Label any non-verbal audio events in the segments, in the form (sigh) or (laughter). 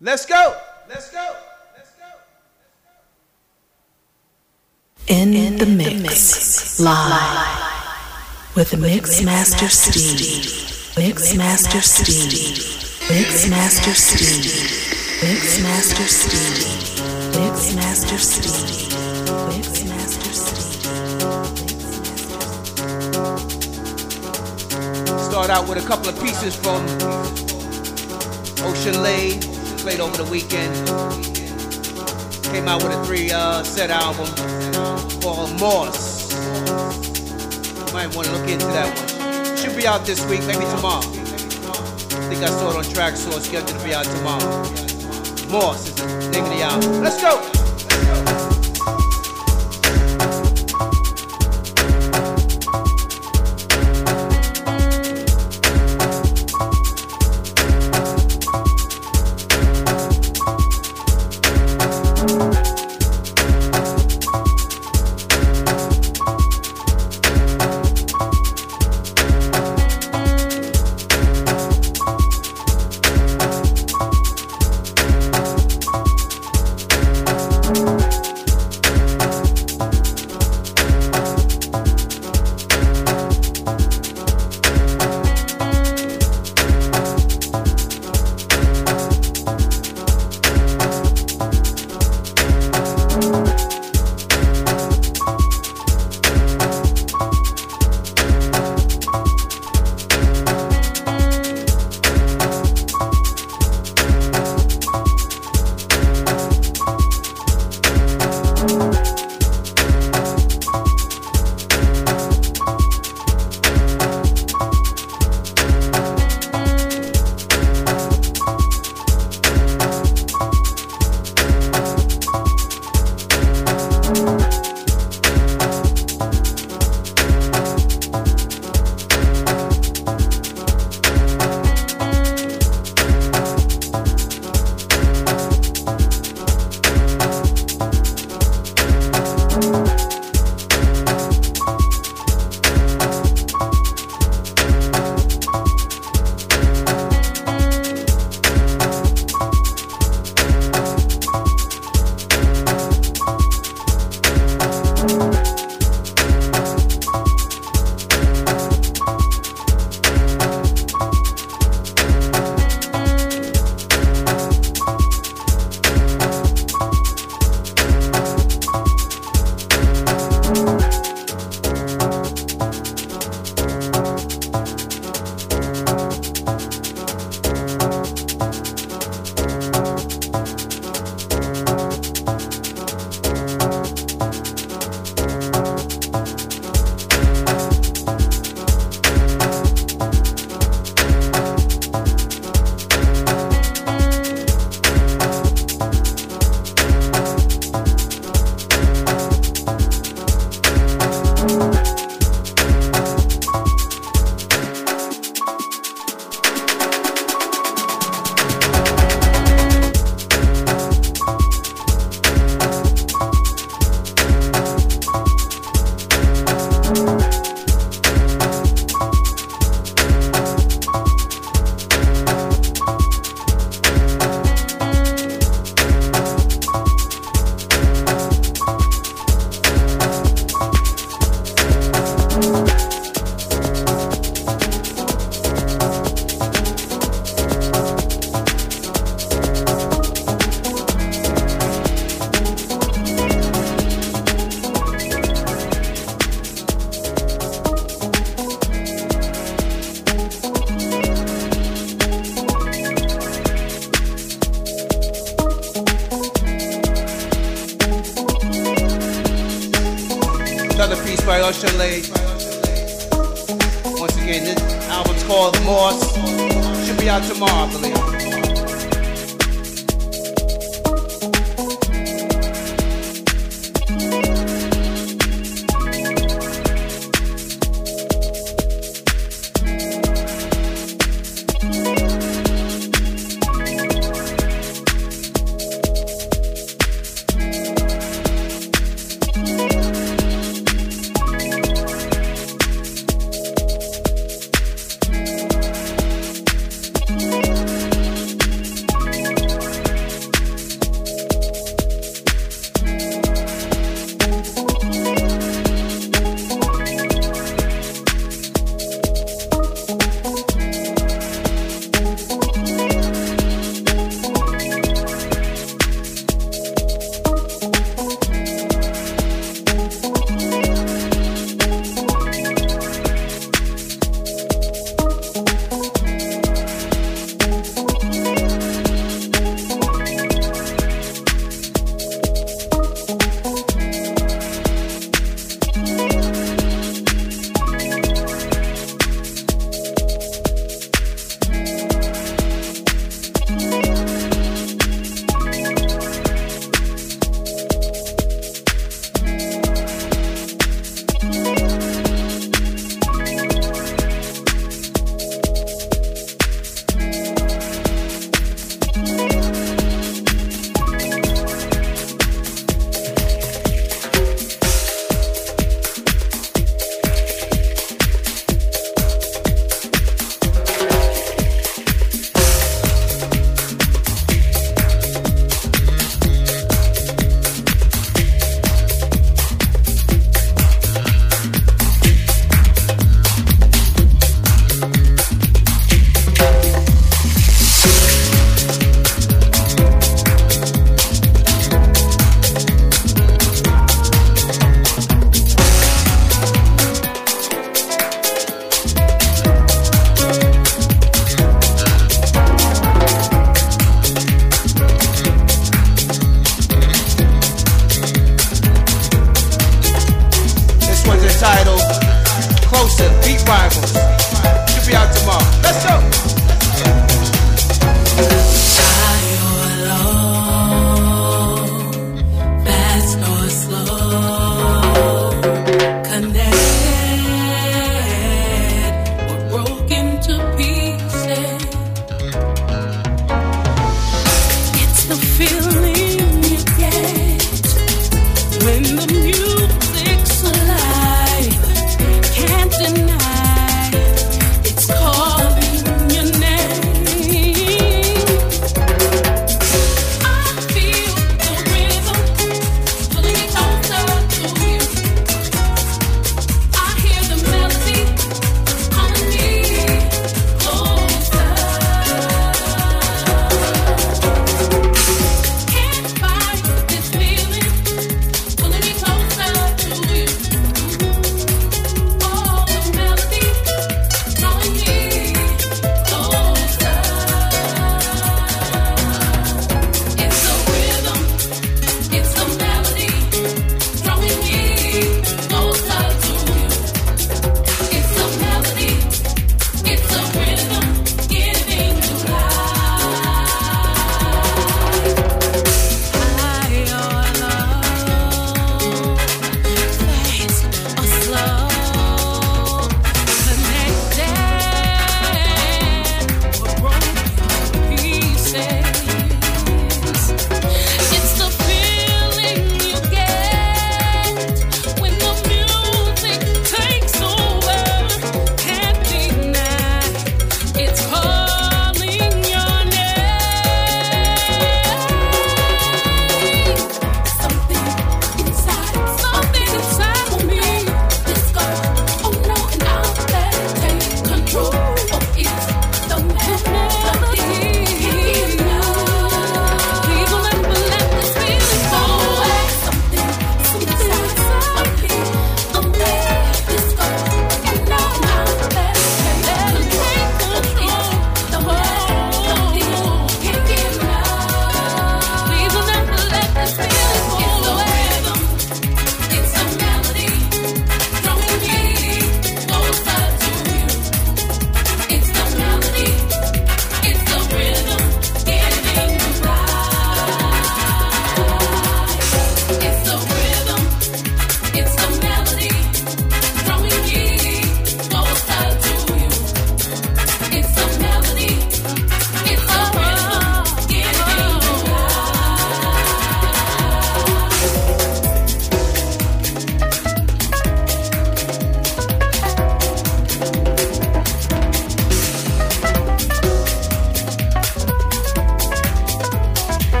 Let's go. Let's go. Let's go. In, the mix, live with Mix Master Steve. Mix Master Steve. Mix Master Steve. Mix Master Steve. Mix Master Steve. Mix Master Steve. Start out with a couple of pieces from Ocean Lay, played over the weekend. Came out with a three uh, set album called Moss. You might want to look into that one. Should be out this week, maybe tomorrow. I think I saw it on Traxsource, scheduled to be out tomorrow. Moss is the name of the album. Let's go!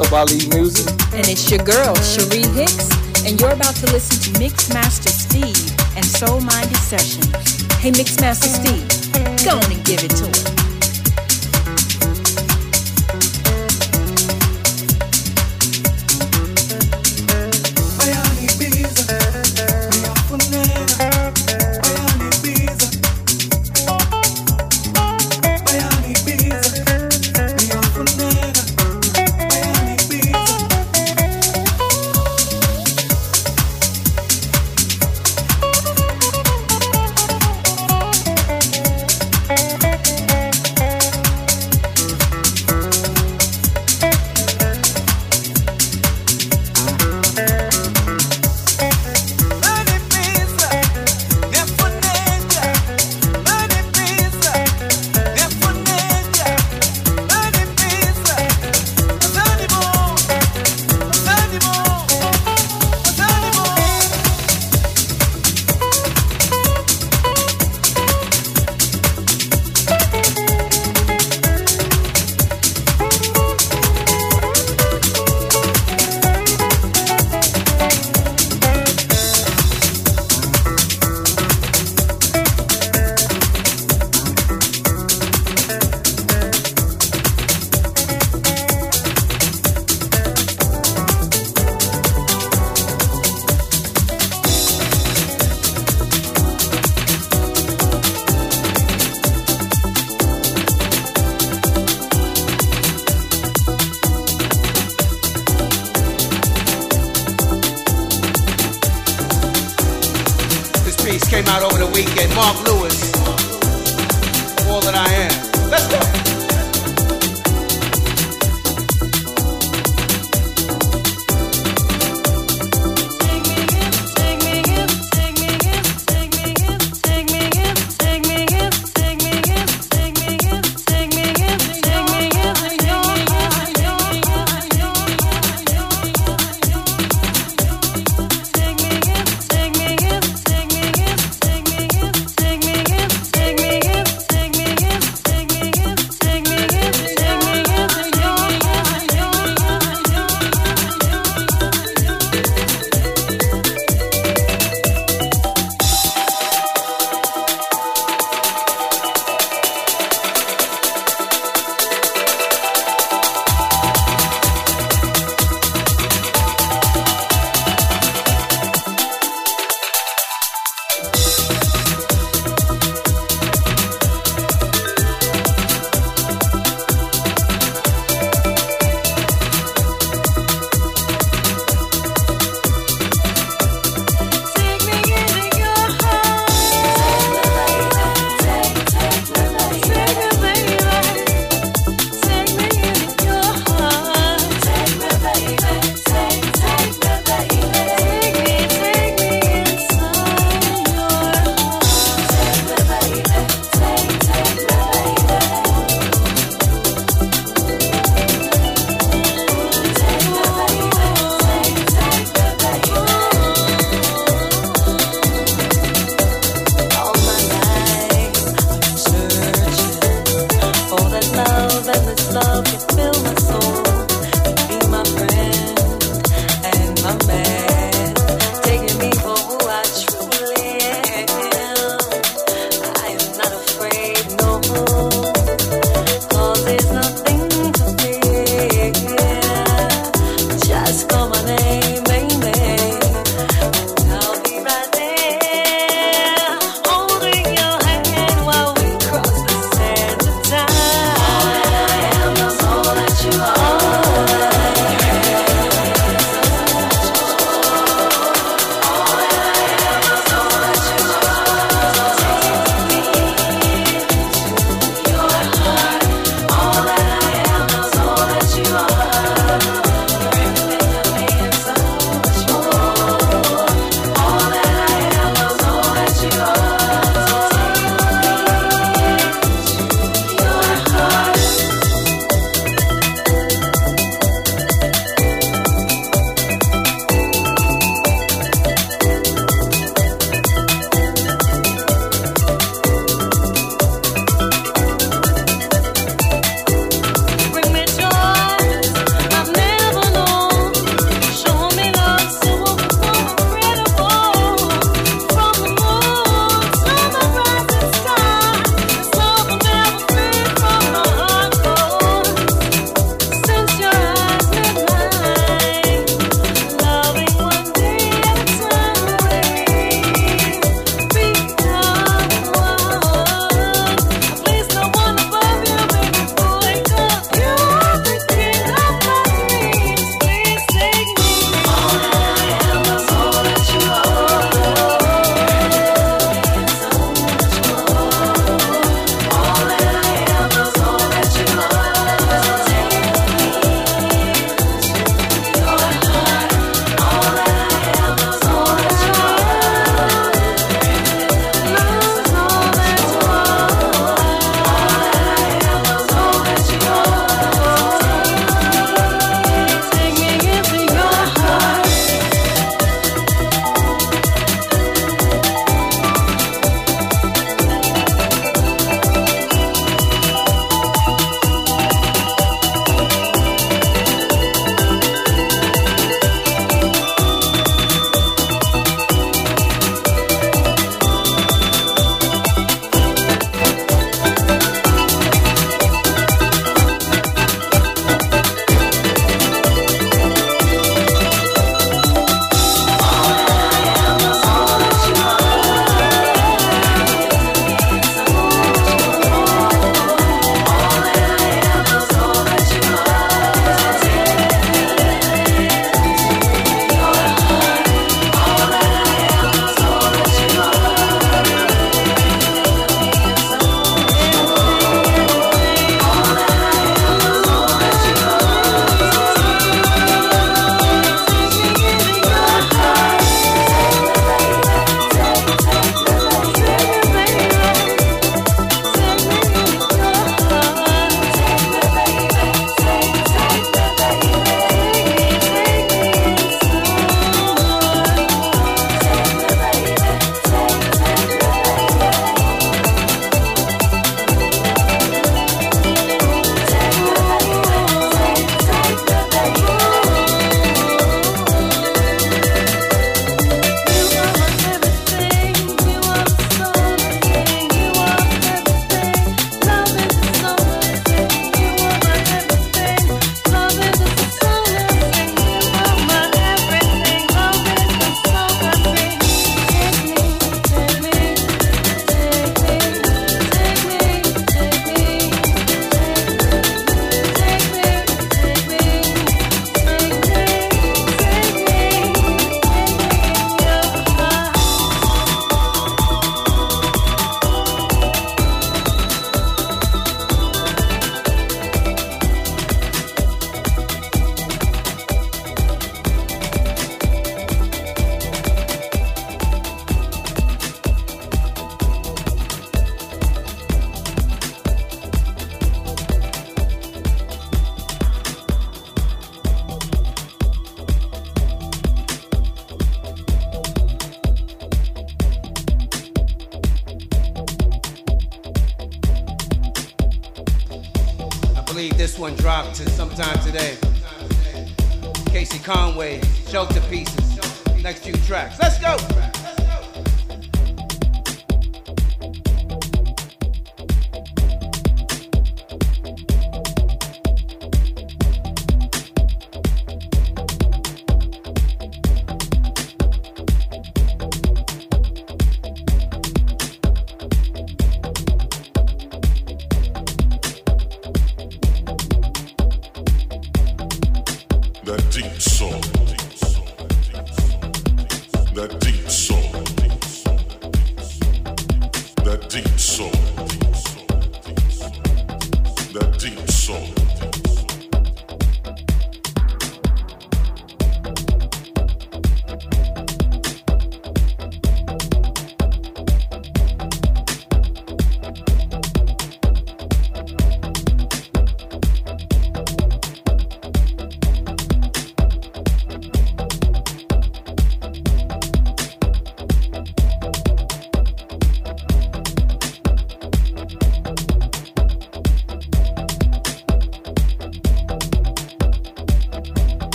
Of Ali music. And it's your girl,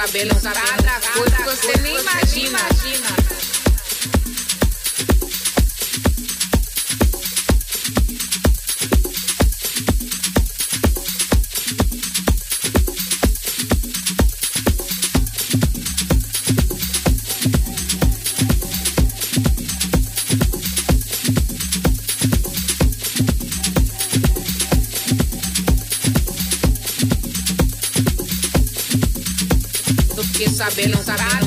Cabelo parar. sabe, no sabe.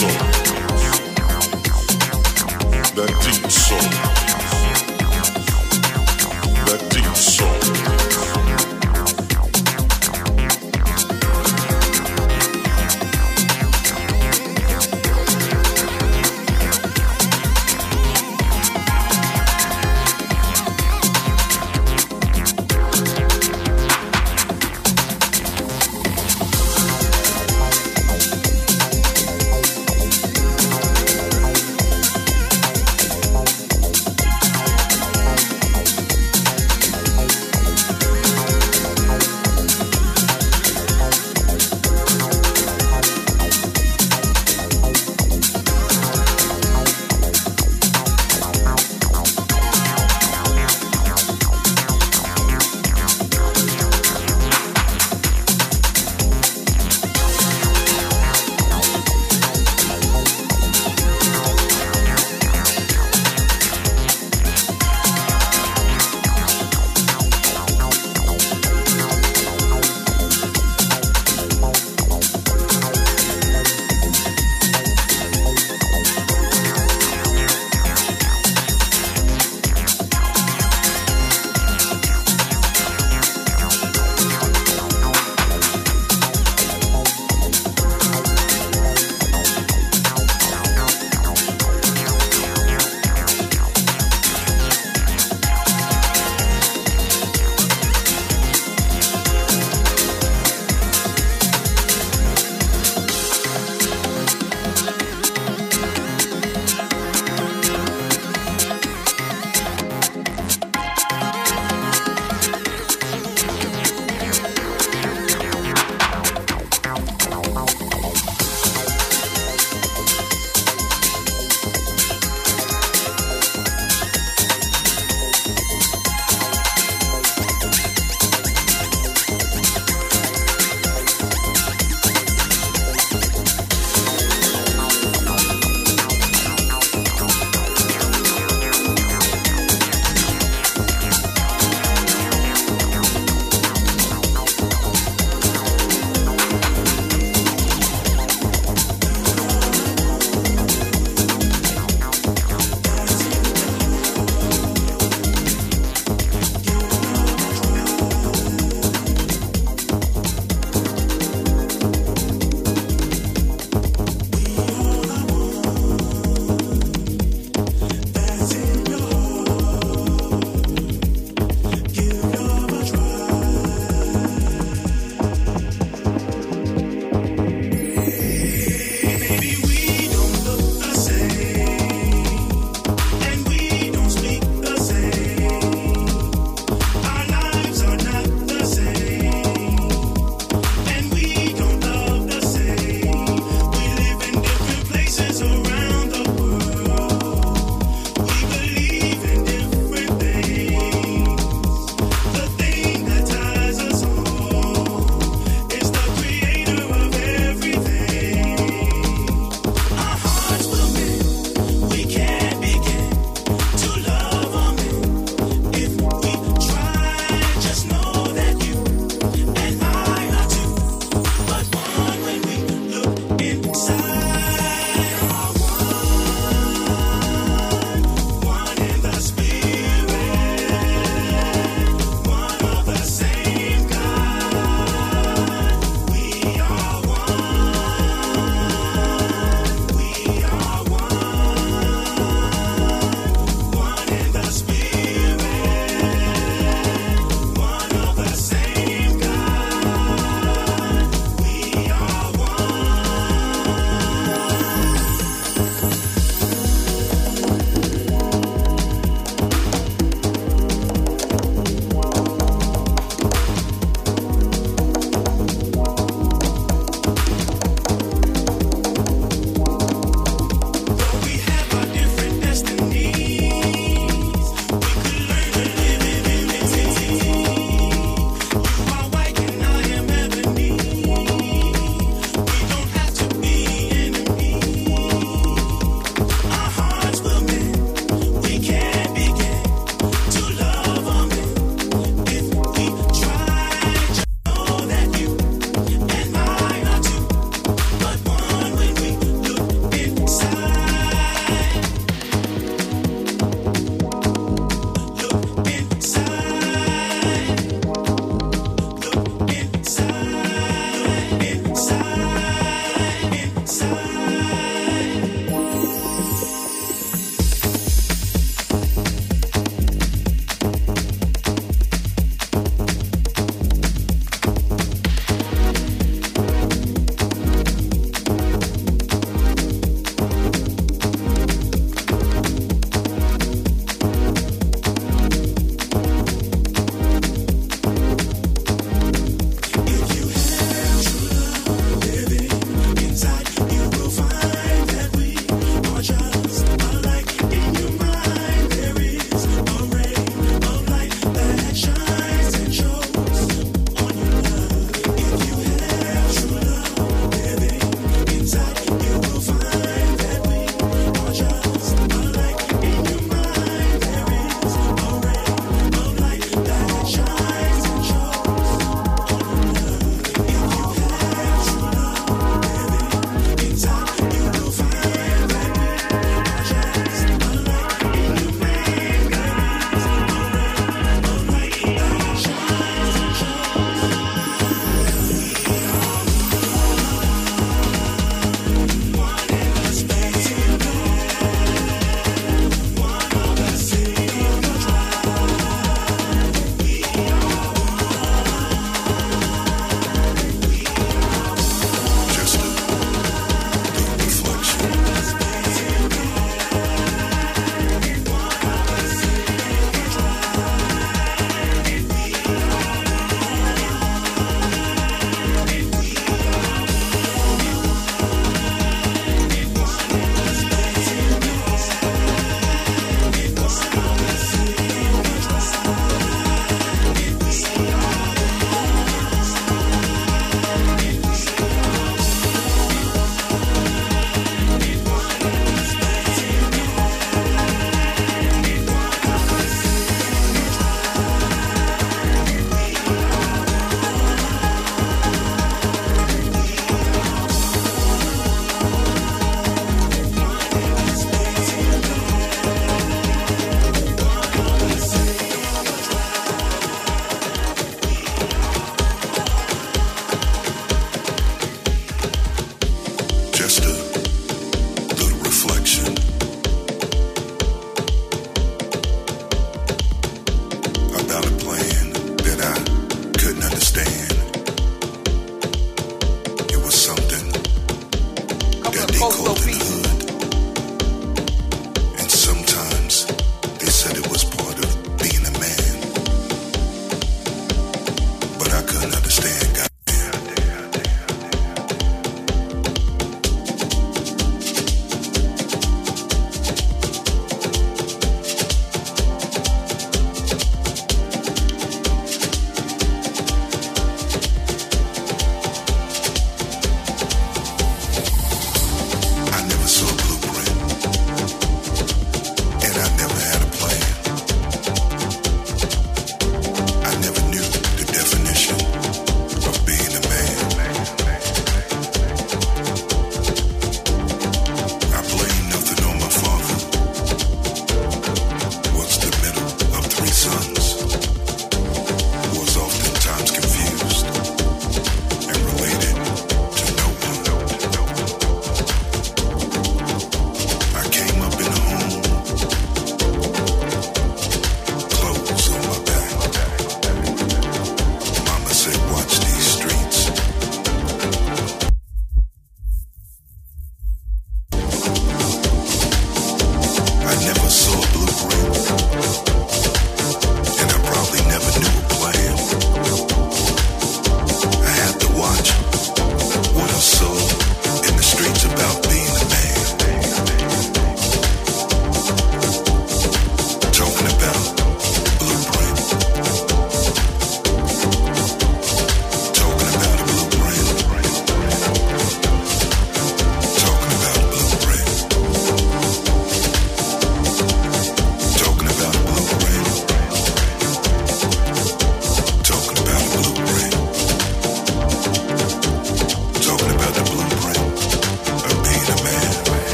soul. That deep soul.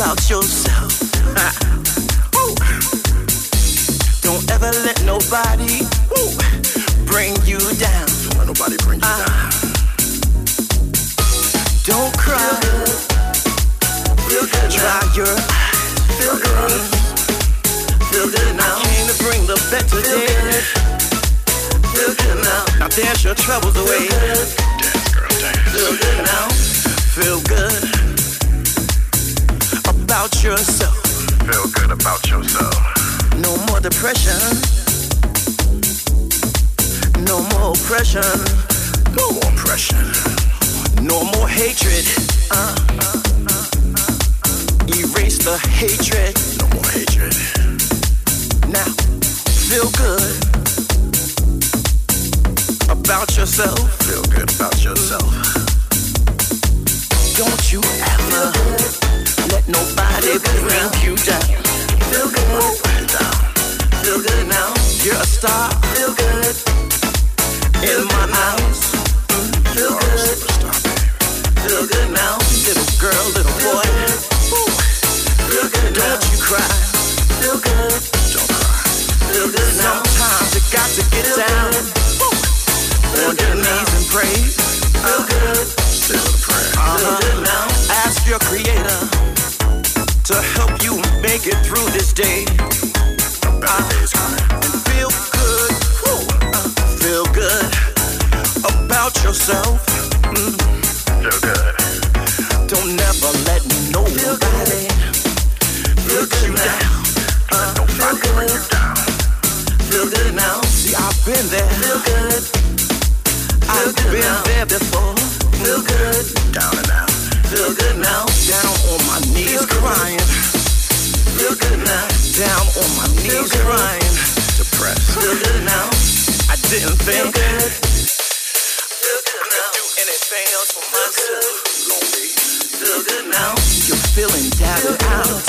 about yourself. (laughs) Don't ever let nobody bring you down. Don't let nobody bring you uh, down. Ah. Don't cry. Feel good. Feel good Dry now. your eyes. Feel good. Feel good now. I came to bring the better Feel good. Feel good now. Now dance your troubles away. Feel good. Dance, girl, dance. Feel good now. Feel good about yourself. Feel good about yourself. No more depression. No more oppression. No more oppression. No more hatred. Uh, uh, uh, uh erase the hatred. No more hatred. Now, feel good about yourself. Feel good about yourself. Don't you ever let nobody bring you down. Feel good. Oh, Feel good now. You're a star. Feel good. In my eyes. Feel good. Feel good now. Little girl, little boy. Feel good Don't you cry. Feel good. Don't cry. Feel good now. Sometimes you got to get down. On your knees and pray. Feel good. Uh-huh. Ask your creator to help you make it through this day. Uh, feel good, uh, feel good about yourself. Mm. Feel good. Don't let nobody now. Feel good. Uh, feel good now. See, I've been there. Feel good. I've been there before. Feel good. Down and out. Feel good now. Down on my knees crying. Feel good now. Down on my knees crying. Depressed. Feel good now. I didn't think. Feel good. Feel good now. Do anything else for myself. Lonely. Feel good now. You're feeling down and out.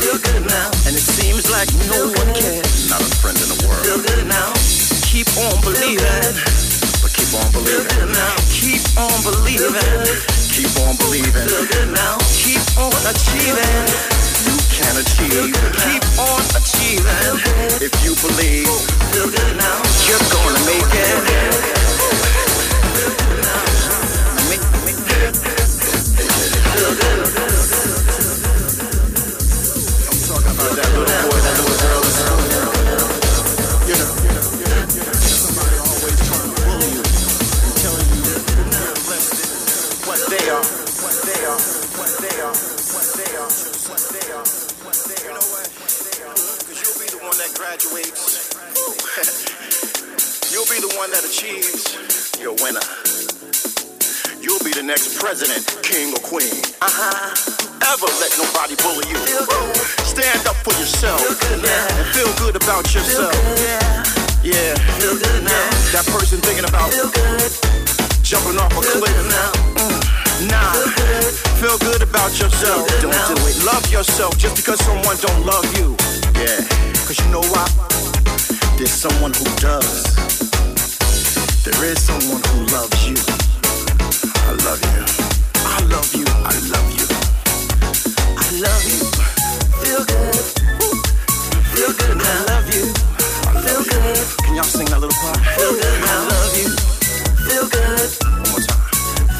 Feel good now. And it seems like no one cares. Not a friend in the world. Feel good now. Keep on believing. On believing. Good now. Keep on believing. Keep on believing. Now. Keep on achieving. You can achieve. Keep on achieving. If you believe. Now. You're gonna make it. Make, make, good. I'm talking about that little boy, jumping off a cliff. Mm, Nah. Feel good about yourself. Don't do it. Love yourself just because someone don't love you. Yeah. Cause you know why? There's someone who does. There is someone who loves you. I love you. I love you. I love you. I love you. Feel good. Woo. Feel good now. I love you. I feel good. Can y'all sing that little part? Feel good now. I love you. Feel good. One more time.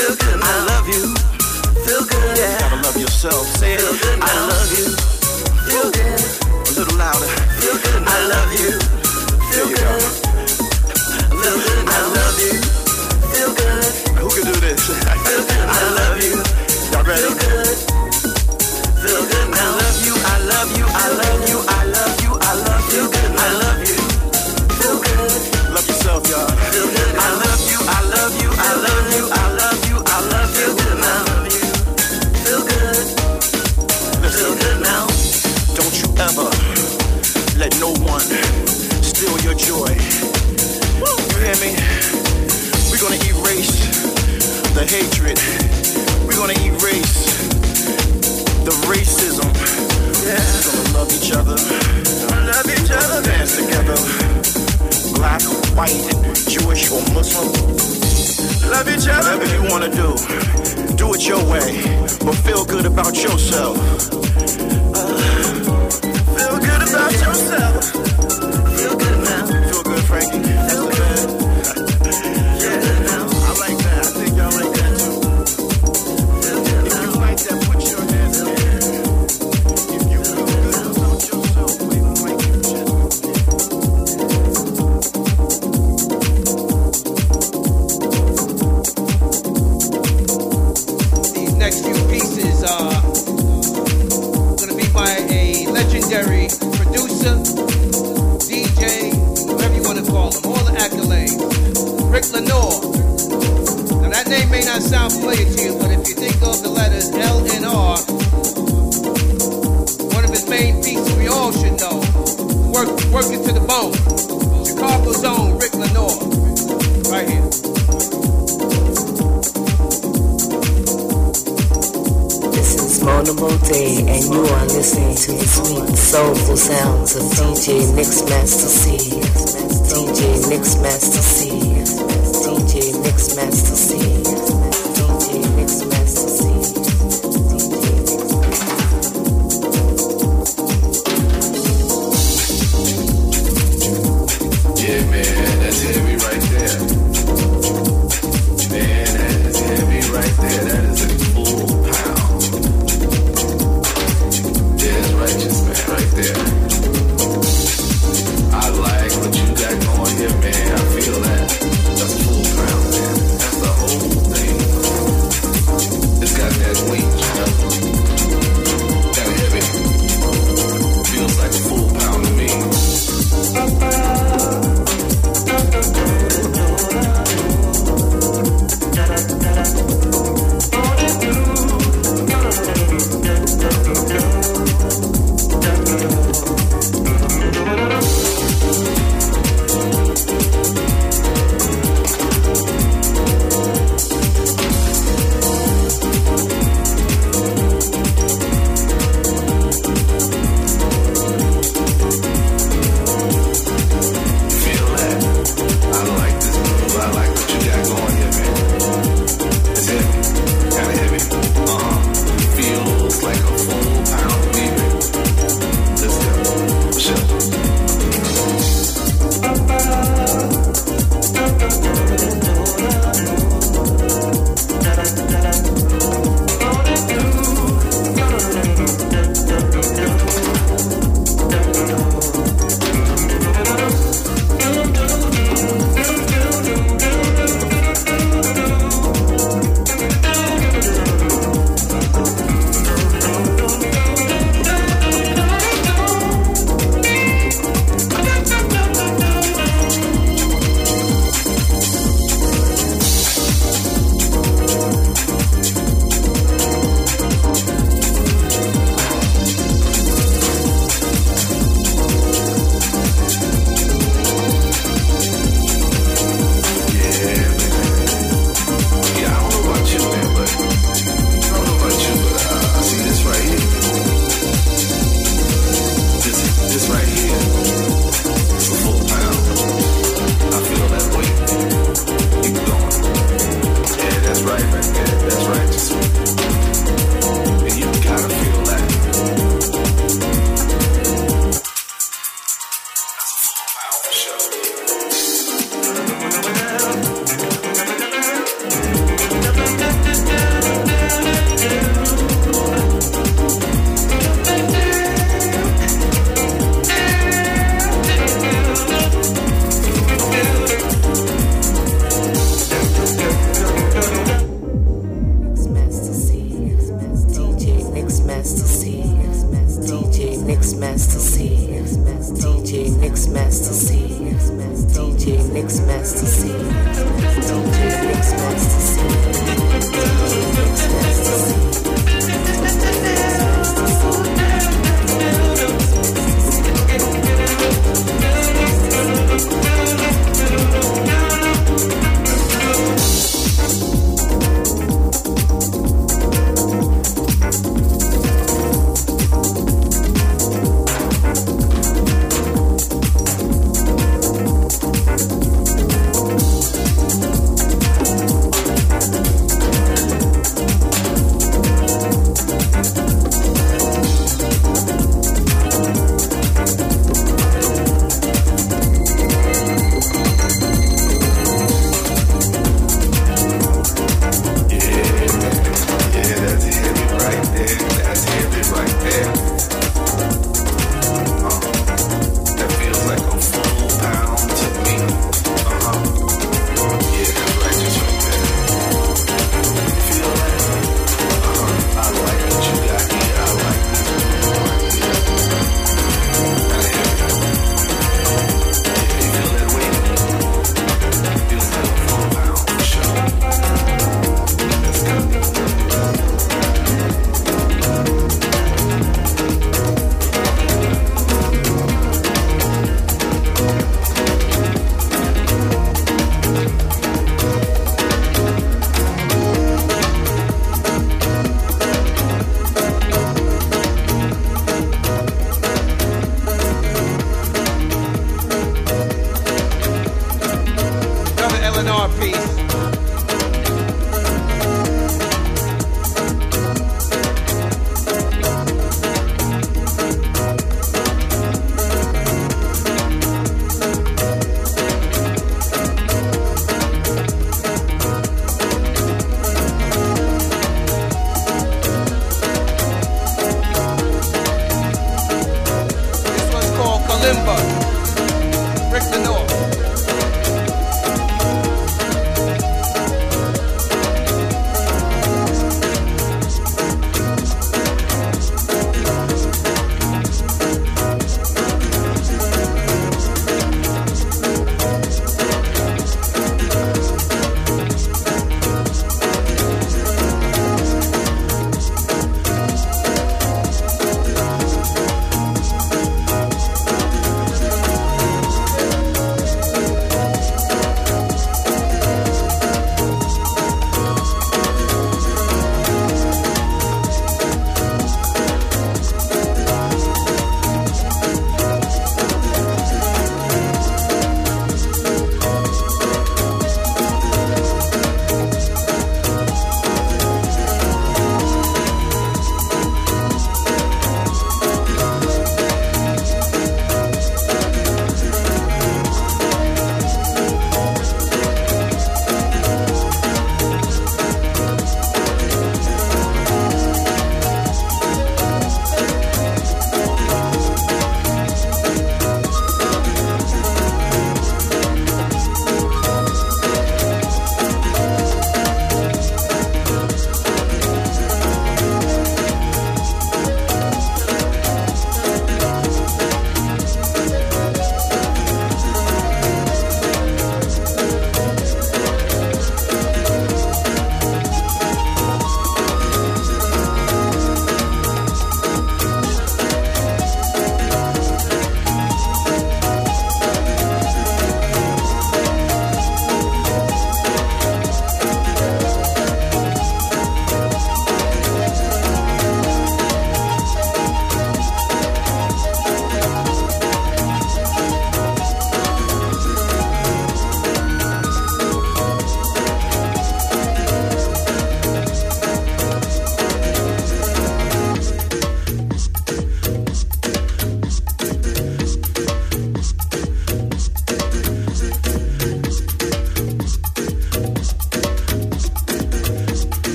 Feel good now. I love you. Feel good. Yeah. You gotta love yourself. Say it. Feel good now. I love you. Feel good. A little louder. Feel good now. I love you. Feel there you good. go. Feel good now. I love you. Feel good. Who can do this? Feel good I love you. Y'all ready? Feel good. Feel good now. I love you. I love you. I love you. I love you. I love you. Good. I love you. Feel good. Love yourself, y'all. Feel good. Let no one steal your joy. You hear me? We're gonna erase the hatred. We're gonna erase the racism. Yeah. We're gonna love each other. Love each other. Dance together. Black, white, Jewish, or Muslim. Love each other. Whatever you wanna do, do it your way. But feel good about yourself. About yourself. Lenore. Now that name may not sound familiar to you, but if you think of the letters L and R, one of his main pieces we all should know. Work, work it to the bone. Chicago's own Rick Lenore, right here. This is Mona Day, and you are listening to the sweet, soulful sounds of DJ Mixmaster C. DJ Mixmaster C. Mixmaster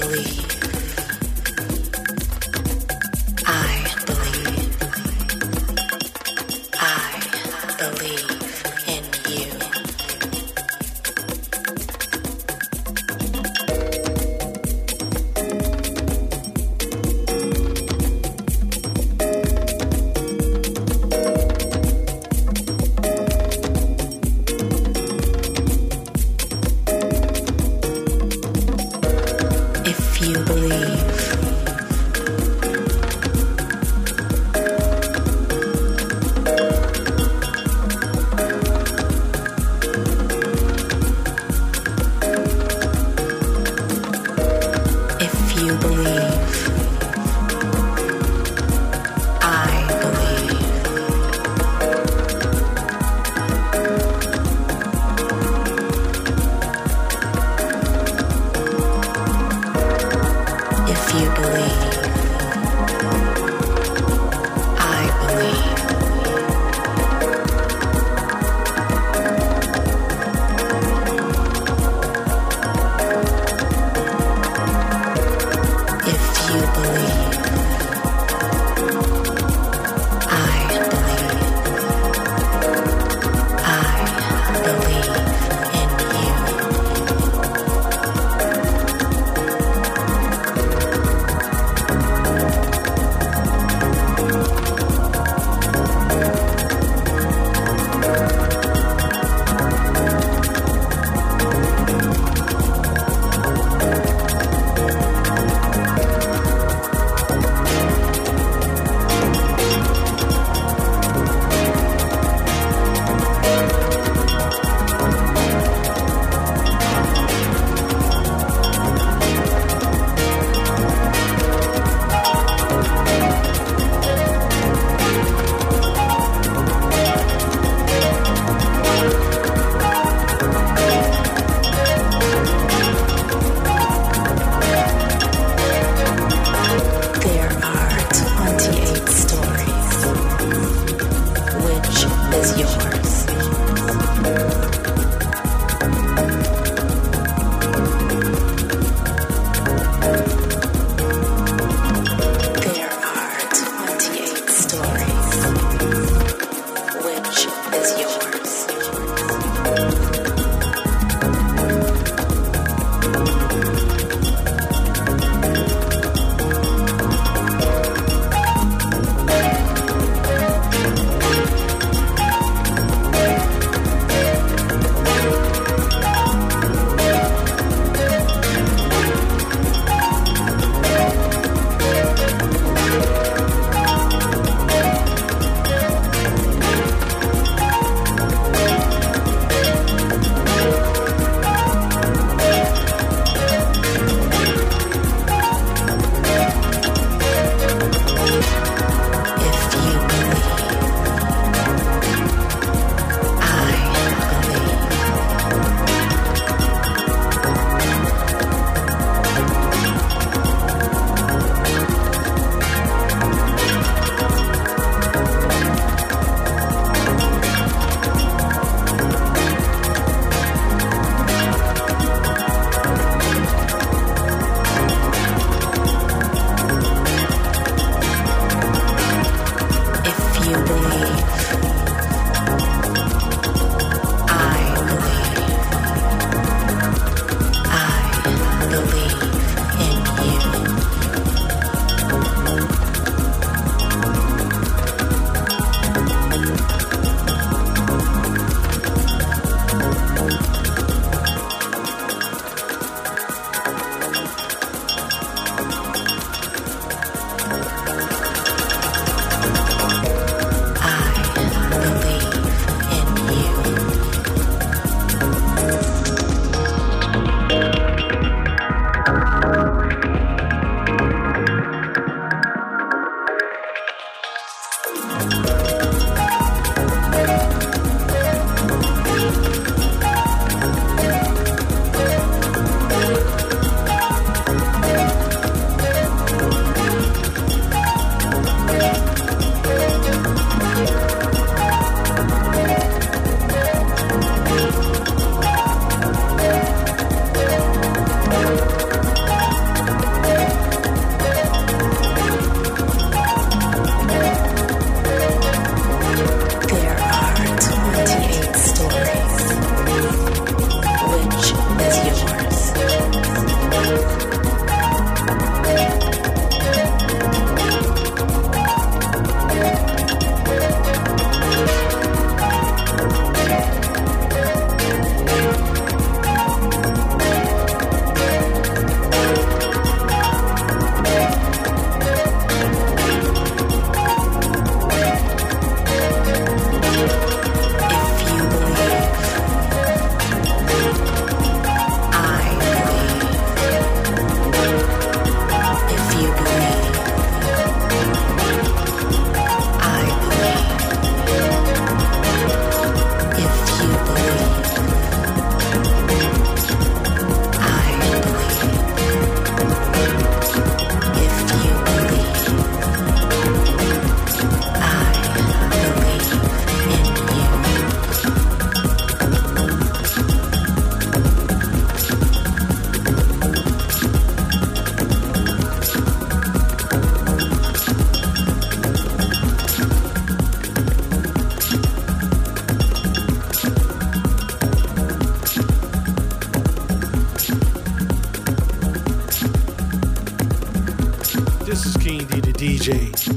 believe,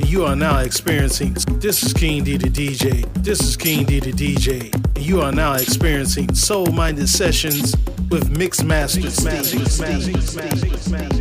you are now experiencing. This is King D the DJ. This is King D the DJ. And you are now experiencing Soul Minded Sessions with Mix Masters. Oscar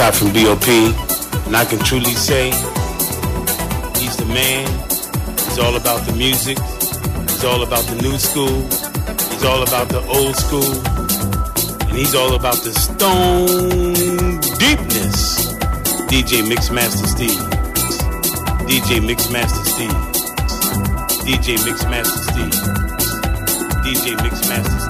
Scott from BOP, and I can truly say he's the man. He's all about the music. He's all about the new school. He's all about the old school. And he's all about the stone deepness. DJ Mixmaster Steve. DJ Mixmaster Steve. DJ Mixmaster Steve. DJ Mixmaster Steve.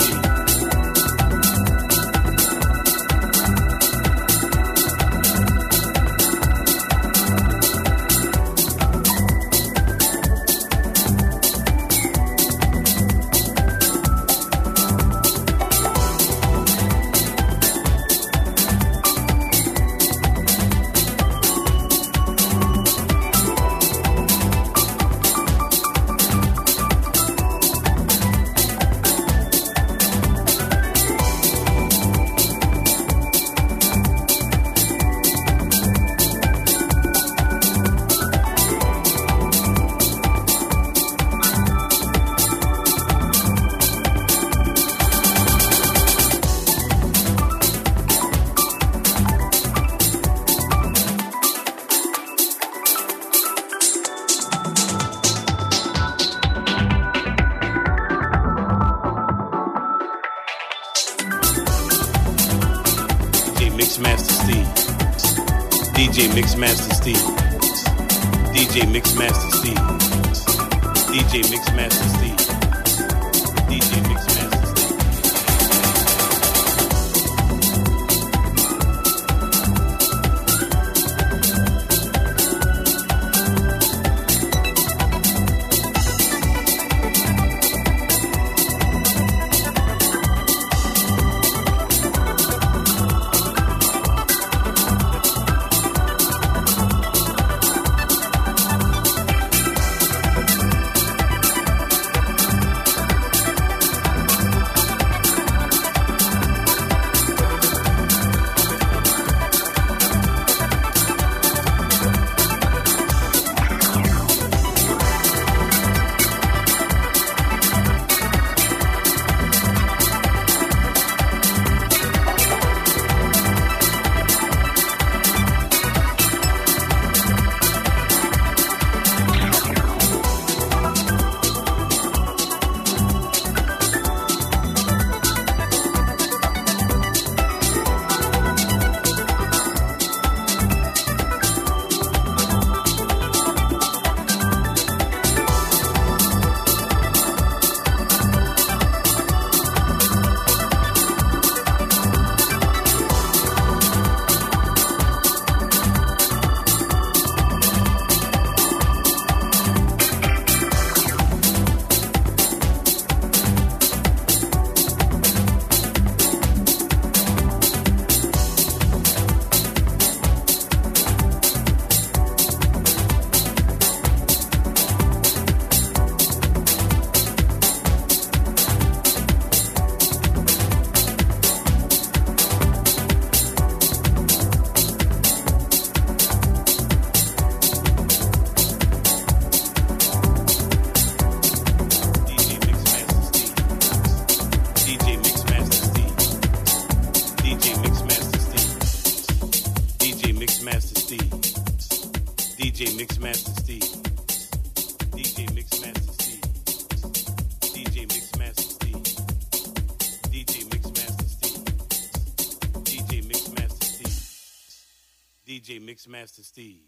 Mixmaster Steve.